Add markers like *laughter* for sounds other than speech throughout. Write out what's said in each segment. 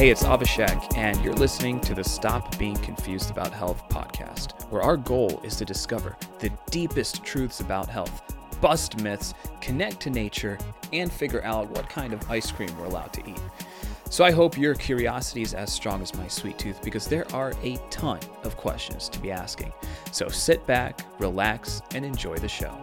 Hey, it's Avishek, and you're listening to the Stop Being Confused About Health podcast, where our goal is to discover the deepest truths about health, bust myths, connect to nature, and figure out what kind of ice cream we're allowed to eat. So I hope your curiosity is as strong as my sweet tooth because there are a ton of questions to be asking. So sit back, relax, and enjoy the show.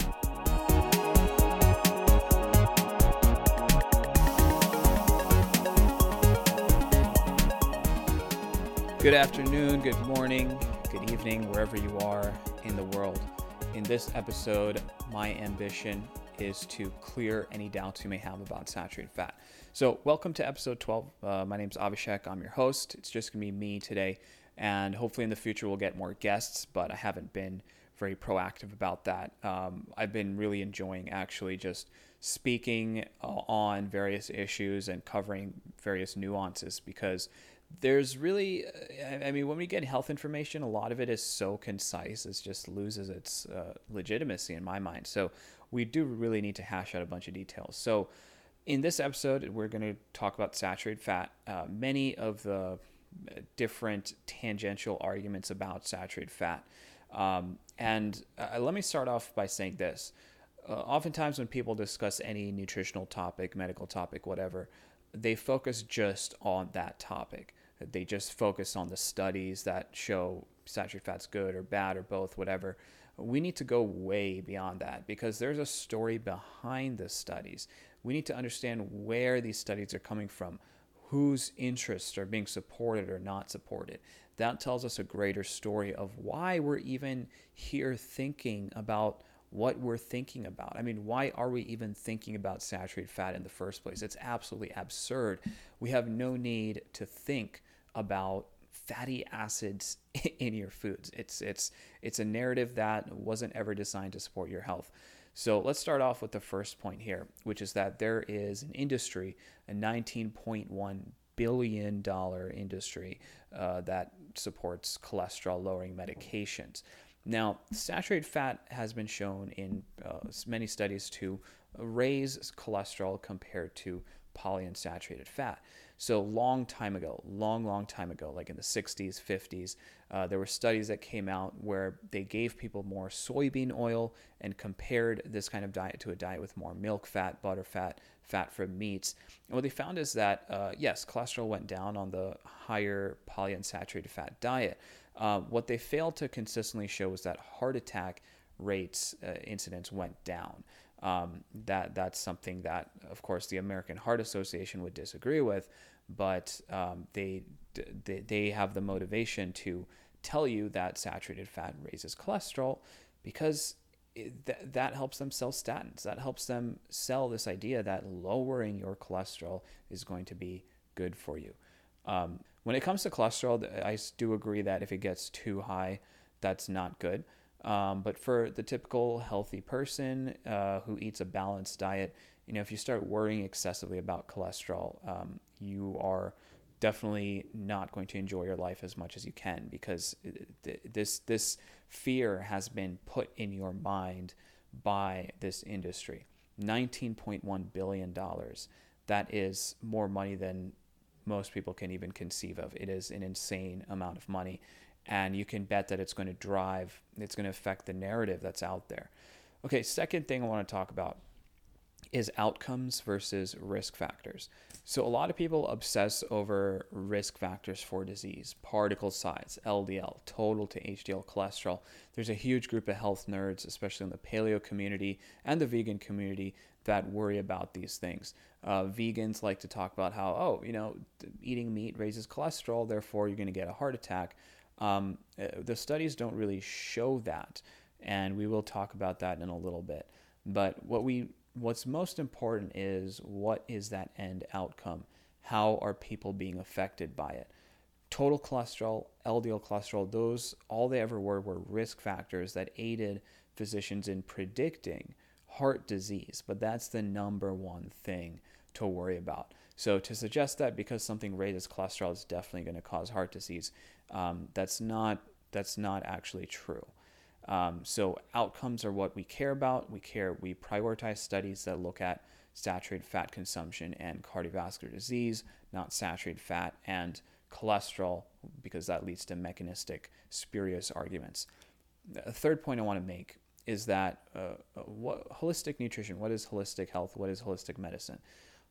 Good afternoon, good morning, good evening, wherever you are in the world. In this episode, my ambition is to clear any doubts you may have about saturated fat. So, welcome to episode 12. Uh, my name is Abhishek. I'm your host. It's just going to be me today. And hopefully, in the future, we'll get more guests, but I haven't been very proactive about that. Um, I've been really enjoying actually just speaking uh, on various issues and covering various nuances because there's really i mean when we get health information a lot of it is so concise it just loses its uh, legitimacy in my mind. So we do really need to hash out a bunch of details. So in this episode we're going to talk about saturated fat. Uh, many of the uh, different tangential arguments about saturated fat. Um, and uh, let me start off by saying this. Uh, oftentimes when people discuss any nutritional topic medical topic whatever they focus just on that topic. They just focus on the studies that show saturated fat's good or bad or both, whatever. We need to go way beyond that because there's a story behind the studies. We need to understand where these studies are coming from, whose interests are being supported or not supported. That tells us a greater story of why we're even here thinking about what we're thinking about. I mean, why are we even thinking about saturated fat in the first place? It's absolutely absurd. We have no need to think about fatty acids *laughs* in your foods. It's it's it's a narrative that wasn't ever designed to support your health. So let's start off with the first point here, which is that there is an industry, a 19.1 billion dollar industry uh, that supports cholesterol lowering medications. Now, saturated fat has been shown in uh, many studies to raise cholesterol compared to polyunsaturated fat. So, long time ago, long, long time ago, like in the 60s, 50s, uh, there were studies that came out where they gave people more soybean oil and compared this kind of diet to a diet with more milk fat, butter fat, fat from meats. And what they found is that, uh, yes, cholesterol went down on the higher polyunsaturated fat diet. Uh, what they failed to consistently show was that heart attack rates, uh, incidents went down. Um, that that's something that, of course, the American Heart Association would disagree with, but um, they, they they have the motivation to tell you that saturated fat raises cholesterol because th- that helps them sell statins. That helps them sell this idea that lowering your cholesterol is going to be good for you. Um, when it comes to cholesterol, I do agree that if it gets too high, that's not good. Um, but for the typical healthy person uh, who eats a balanced diet, you know, if you start worrying excessively about cholesterol, um, you are definitely not going to enjoy your life as much as you can because this this fear has been put in your mind by this industry. 19.1 billion dollars. That is more money than most people can even conceive of. It is an insane amount of money and you can bet that it's going to drive it's going to affect the narrative that's out there. Okay, second thing I want to talk about is outcomes versus risk factors. So, a lot of people obsess over risk factors for disease, particle size, LDL, total to HDL cholesterol. There's a huge group of health nerds, especially in the paleo community and the vegan community, that worry about these things. Uh, vegans like to talk about how, oh, you know, eating meat raises cholesterol, therefore you're going to get a heart attack. Um, uh, the studies don't really show that, and we will talk about that in a little bit. But what we what's most important is what is that end outcome? How are people being affected by it? Total cholesterol, LDL cholesterol, those all they ever were were risk factors that aided physicians in predicting heart disease, but that's the number one thing to worry about. So to suggest that because something raises cholesterol is definitely going to cause heart disease, um, that's not that's not actually true. Um, so outcomes are what we care about. We care. We prioritize studies that look at saturated fat consumption and cardiovascular disease, not saturated fat and cholesterol, because that leads to mechanistic, spurious arguments. A third point I want to make is that uh, what, holistic nutrition, what is holistic health, what is holistic medicine?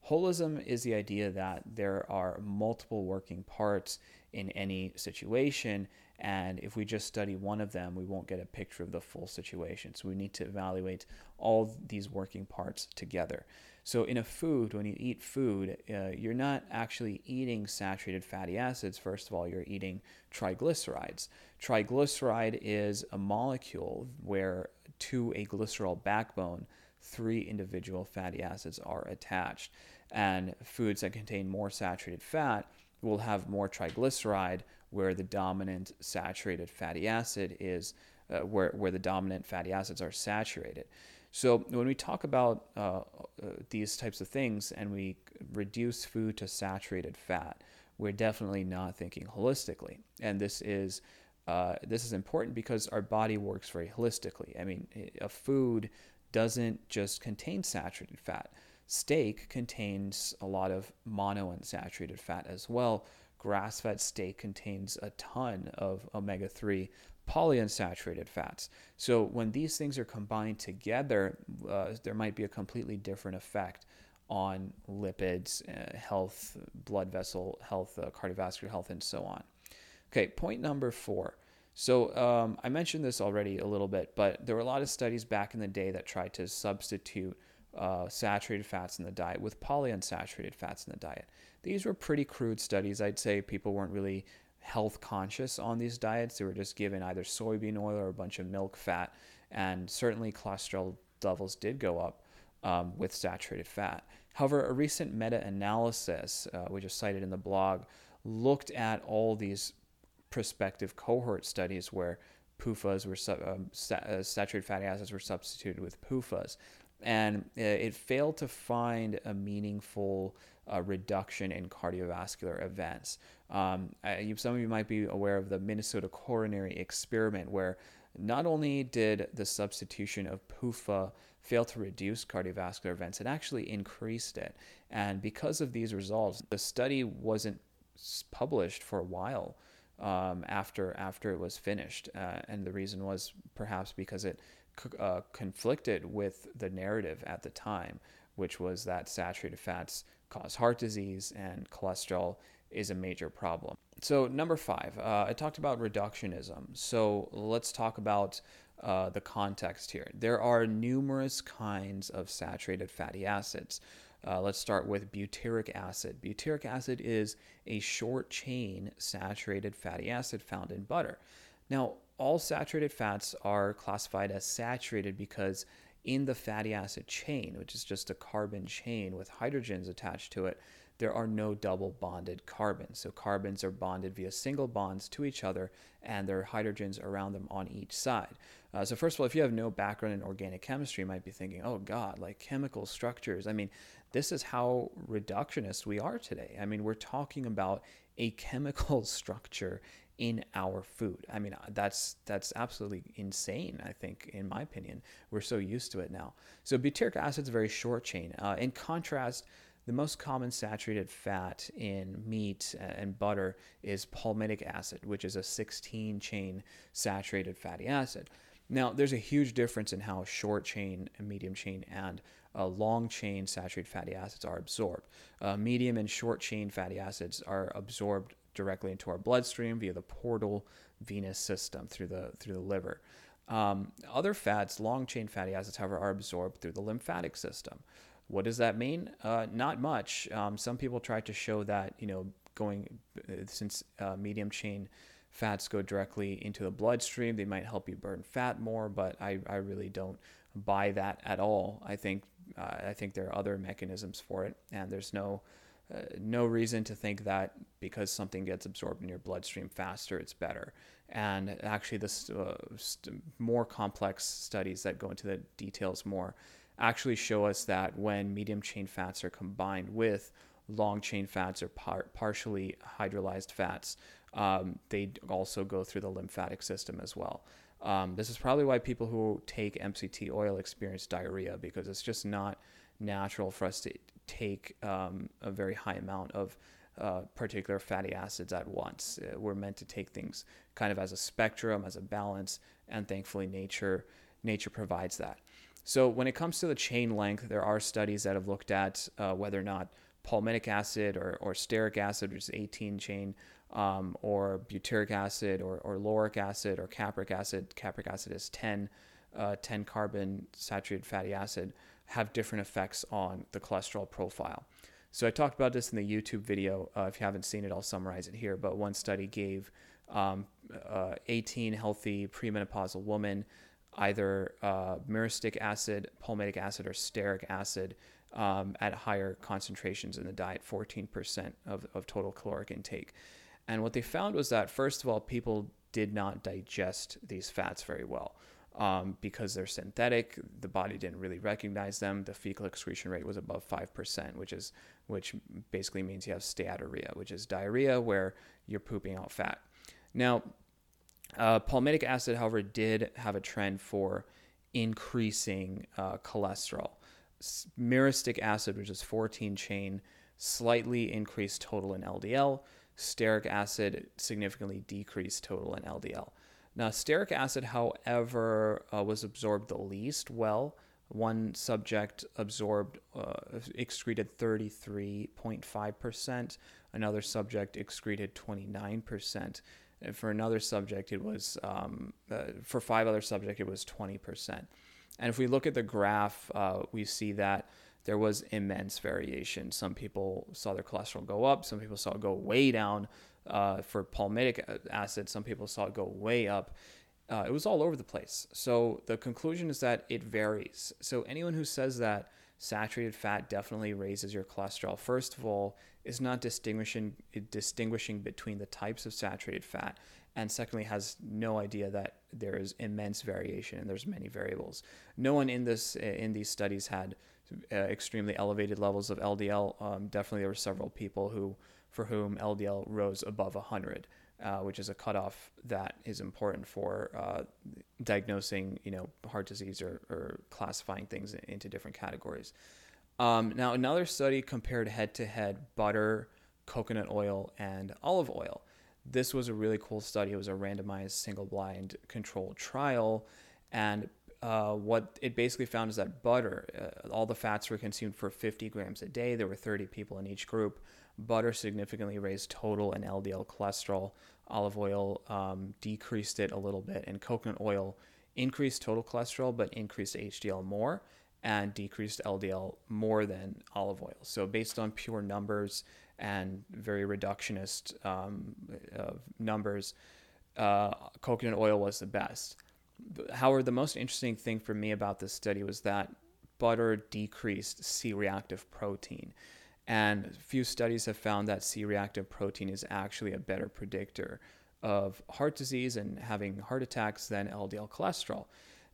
Holism is the idea that there are multiple working parts in any situation, and if we just study one of them, we won't get a picture of the full situation. So we need to evaluate all these working parts together. So in a food, when you eat food, uh, you're not actually eating saturated fatty acids. First of all, you're eating triglycerides. Triglyceride is a molecule where to a glycerol backbone, three individual fatty acids are attached. And foods that contain more saturated fat will have more triglyceride, where the dominant saturated fatty acid is, uh, where, where the dominant fatty acids are saturated. So when we talk about uh, uh, these types of things and we reduce food to saturated fat, we're definitely not thinking holistically. And this is uh, this is important because our body works very holistically. I mean, a food doesn't just contain saturated fat. Steak contains a lot of monounsaturated fat as well. Grass fed steak contains a ton of omega 3 polyunsaturated fats. So when these things are combined together, uh, there might be a completely different effect on lipids, uh, health, blood vessel health, uh, cardiovascular health, and so on. Okay, point number four. So um, I mentioned this already a little bit, but there were a lot of studies back in the day that tried to substitute uh, saturated fats in the diet with polyunsaturated fats in the diet. These were pretty crude studies. I'd say people weren't really health conscious on these diets. They were just given either soybean oil or a bunch of milk fat, and certainly cholesterol levels did go up um, with saturated fat. However, a recent meta analysis, uh, which is cited in the blog, looked at all these prospective cohort studies where PUFAs were um, uh, saturated fatty acids were substituted with PUFAs, and uh, it failed to find a meaningful uh, reduction in cardiovascular events. Um, I, some of you might be aware of the Minnesota coronary experiment, where not only did the substitution of PUFA fail to reduce cardiovascular events, it actually increased it. And because of these results, the study wasn't published for a while um, after after it was finished, uh, and the reason was perhaps because it uh, conflicted with the narrative at the time, which was that saturated fats cause heart disease and cholesterol is a major problem. So, number five, uh, I talked about reductionism. So, let's talk about uh, the context here. There are numerous kinds of saturated fatty acids. Uh, let's start with butyric acid. Butyric acid is a short chain saturated fatty acid found in butter. Now, all saturated fats are classified as saturated because in the fatty acid chain, which is just a carbon chain with hydrogens attached to it, there are no double bonded carbons. So carbons are bonded via single bonds to each other, and there are hydrogens around them on each side. Uh, so, first of all, if you have no background in organic chemistry, you might be thinking, oh, God, like chemical structures. I mean, this is how reductionist we are today. I mean, we're talking about a chemical *laughs* structure in our food. I mean, uh, that's that's absolutely insane. I think, in my opinion, we're so used to it now. So butyric acid is very short chain. Uh, in contrast, the most common saturated fat in meat and butter is palmitic acid, which is a 16 chain saturated fatty acid. Now, there's a huge difference in how short chain, medium chain, and uh, long chain saturated fatty acids are absorbed. Uh, medium and short chain fatty acids are absorbed directly into our bloodstream via the portal venous system through the through the liver. Um, other fats, long chain fatty acids, however, are absorbed through the lymphatic system. What does that mean? Uh, not much. Um, some people try to show that you know going uh, since uh, medium chain fats go directly into the bloodstream, they might help you burn fat more. But I, I really don't buy that at all. I think uh, I think there are other mechanisms for it, and there's no uh, no reason to think that because something gets absorbed in your bloodstream faster, it's better. And actually, this uh, st- more complex studies that go into the details more actually show us that when medium chain fats are combined with long chain fats or par- partially hydrolyzed fats, um, they also go through the lymphatic system as well. Um, this is probably why people who take MCT oil experience diarrhea because it's just not natural for us to take um, a very high amount of uh, particular fatty acids at once. Uh, we're meant to take things kind of as a spectrum, as a balance, and thankfully nature nature provides that. So when it comes to the chain length, there are studies that have looked at uh, whether or not palmitic acid or, or stearic acid, which is 18 chain, um, or butyric acid or, or lauric acid or capric acid. Capric acid is 10, uh, 10 carbon saturated fatty acid, have different effects on the cholesterol profile. So I talked about this in the YouTube video. Uh, if you haven't seen it, I'll summarize it here. But one study gave um, uh, 18 healthy premenopausal women either uh, myristic acid, palmitic acid, or stearic acid um, at higher concentrations in the diet, 14% of, of total caloric intake. And what they found was that, first of all, people did not digest these fats very well. Um, because they're synthetic, the body didn't really recognize them. The fecal excretion rate was above five percent, which is which basically means you have steatorrhea, which is diarrhea where you're pooping out fat. Now, uh, palmitic acid, however, did have a trend for increasing uh, cholesterol. Myristic acid, which is 14 chain, slightly increased total in LDL. Stearic acid significantly decreased total in LDL. Now, stearic acid, however, uh, was absorbed the least well. One subject absorbed, uh, excreted 33.5%. Another subject excreted 29%. And for another subject, it was, um, uh, for five other subjects, it was 20%. And if we look at the graph, uh, we see that there was immense variation. Some people saw their cholesterol go up, some people saw it go way down. Uh, for palmitic acid, some people saw it go way up. Uh, it was all over the place. So the conclusion is that it varies. So anyone who says that saturated fat definitely raises your cholesterol, first of all, is not distinguishing distinguishing between the types of saturated fat, and secondly has no idea that there is immense variation and there's many variables. No one in this in these studies had uh, extremely elevated levels of LDL. Um, definitely, there were several people who for whom LDL rose above 100, uh, which is a cutoff that is important for uh, diagnosing, you know, heart disease or, or classifying things into different categories. Um, now, another study compared head-to-head butter, coconut oil, and olive oil. This was a really cool study. It was a randomized, single-blind, controlled trial, and uh, what it basically found is that butter, uh, all the fats were consumed for 50 grams a day. There were 30 people in each group. Butter significantly raised total and LDL cholesterol. Olive oil um, decreased it a little bit, and coconut oil increased total cholesterol but increased HDL more and decreased LDL more than olive oil. So, based on pure numbers and very reductionist um, uh, numbers, uh, coconut oil was the best. However, the most interesting thing for me about this study was that butter decreased C reactive protein. And a few studies have found that C reactive protein is actually a better predictor of heart disease and having heart attacks than LDL cholesterol.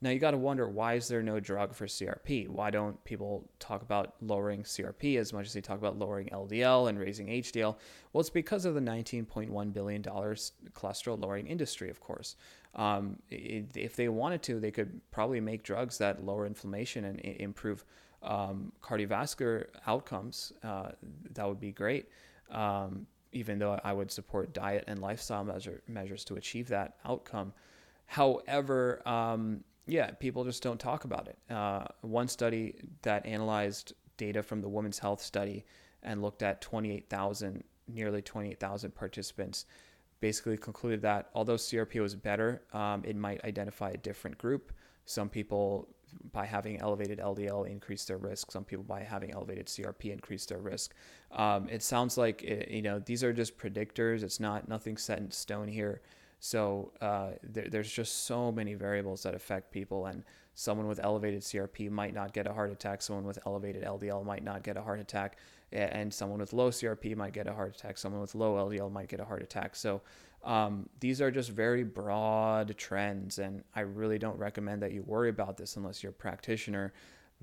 Now you got to wonder why is there no drug for CRP? Why don't people talk about lowering CRP as much as they talk about lowering LDL and raising HDL? Well, it's because of the 19.1 billion dollars cholesterol lowering industry, of course. Um, if they wanted to, they could probably make drugs that lower inflammation and improve um, cardiovascular outcomes, uh, that would be great. Um, even though I would support diet and lifestyle measure, measures to achieve that outcome. However, um, yeah, people just don't talk about it. Uh, one study that analyzed data from the Women's Health Study and looked at 28,000, nearly 28,000 participants, basically concluded that although CRP was better, um, it might identify a different group. Some people by having elevated LDL increase their risk. Some people by having elevated CRP increase their risk. Um, it sounds like it, you know these are just predictors. It's not nothing set in stone here. So uh, there, there's just so many variables that affect people, and someone with elevated CRP might not get a heart attack. Someone with elevated LDL might not get a heart attack, and someone with low CRP might get a heart attack. Someone with low LDL might get a heart attack. So um, these are just very broad trends, and I really don't recommend that you worry about this unless you're a practitioner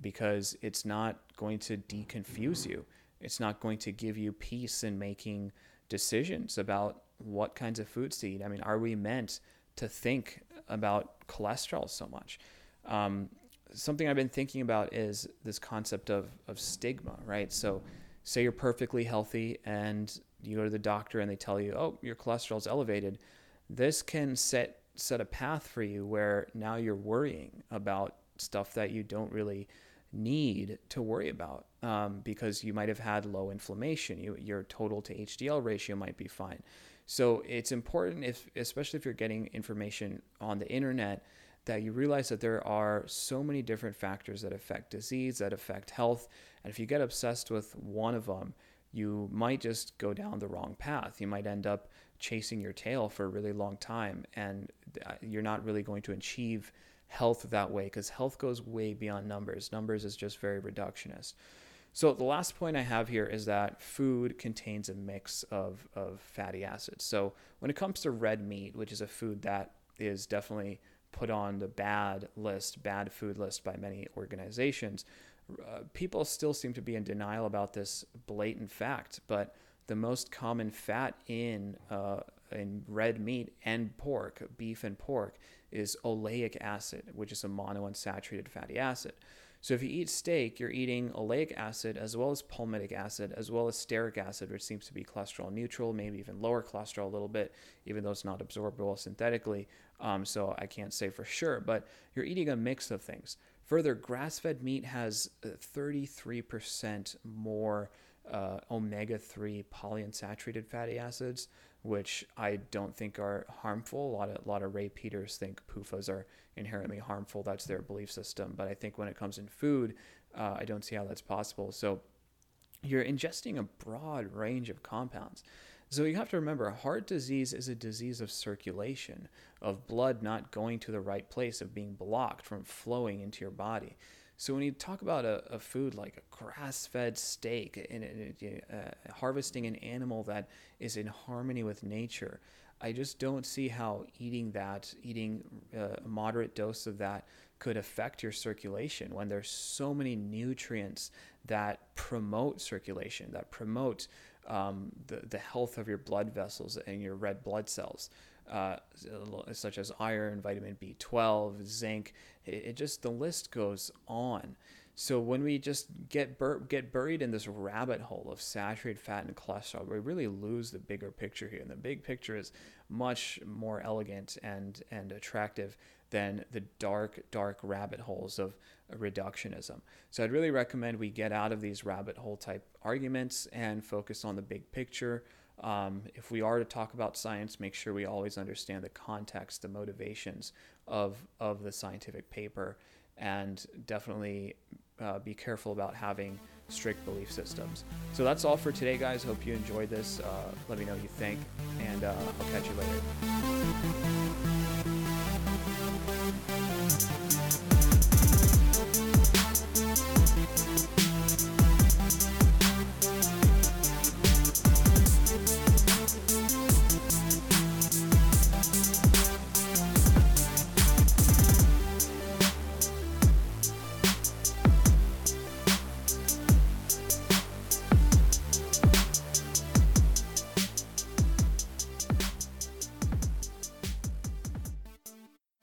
because it's not going to deconfuse you. It's not going to give you peace in making decisions about what kinds of foods to eat. I mean, are we meant to think about cholesterol so much? Um, something I've been thinking about is this concept of, of stigma, right? So, say you're perfectly healthy and you go to the doctor and they tell you, oh, your cholesterol's elevated. This can set set a path for you where now you're worrying about stuff that you don't really need to worry about um, because you might have had low inflammation. You, your total to HDL ratio might be fine. So it's important, if especially if you're getting information on the internet, that you realize that there are so many different factors that affect disease, that affect health, and if you get obsessed with one of them, you might just go down the wrong path. You might end up chasing your tail for a really long time, and uh, you're not really going to achieve health that way because health goes way beyond numbers. Numbers is just very reductionist. So the last point I have here is that food contains a mix of, of fatty acids. So when it comes to red meat, which is a food that is definitely put on the bad list, bad food list by many organizations, uh, people still seem to be in denial about this blatant fact. But the most common fat in uh, in red meat and pork, beef and pork, is oleic acid, which is a monounsaturated fatty acid. So if you eat steak, you're eating oleic acid as well as palmitic acid, as well as stearic acid, which seems to be cholesterol neutral, maybe even lower cholesterol a little bit, even though it's not absorbable synthetically. Um, so I can't say for sure, but you're eating a mix of things. Further, grass fed meat has 33% uh, more uh, omega 3 polyunsaturated fatty acids which I don't think are harmful. A lot of a lot of Ray Peaters think PUFAs are inherently harmful. That's their belief system. But I think when it comes in food, uh, I don't see how that's possible. So you're ingesting a broad range of compounds. So you have to remember, heart disease is a disease of circulation, of blood not going to the right place, of being blocked from flowing into your body. So when you talk about a, a food like a grass-fed steak and uh, harvesting an animal that is in harmony with nature, I just don't see how eating that, eating uh, a moderate dose of that, could affect your circulation when there's so many nutrients that promote circulation, that promote um, the, the health of your blood vessels and your red blood cells uh, such as iron, vitamin B12, zinc. It, just the list goes on. So when we just get bur- get buried in this rabbit hole of saturated fat and cholesterol, we really lose the bigger picture here. And the big picture is much more elegant and and attractive than the dark dark rabbit holes of reductionism. So I'd really recommend we get out of these rabbit hole type arguments and focus on the big picture. Um, if we are to talk about science, make sure we always understand the context, the motivations of of the scientific paper, and definitely uh, be careful about having strict belief systems. So that's all for today, guys. Hope you enjoyed this. Uh, let me know what you think, and uh, I'll catch you later.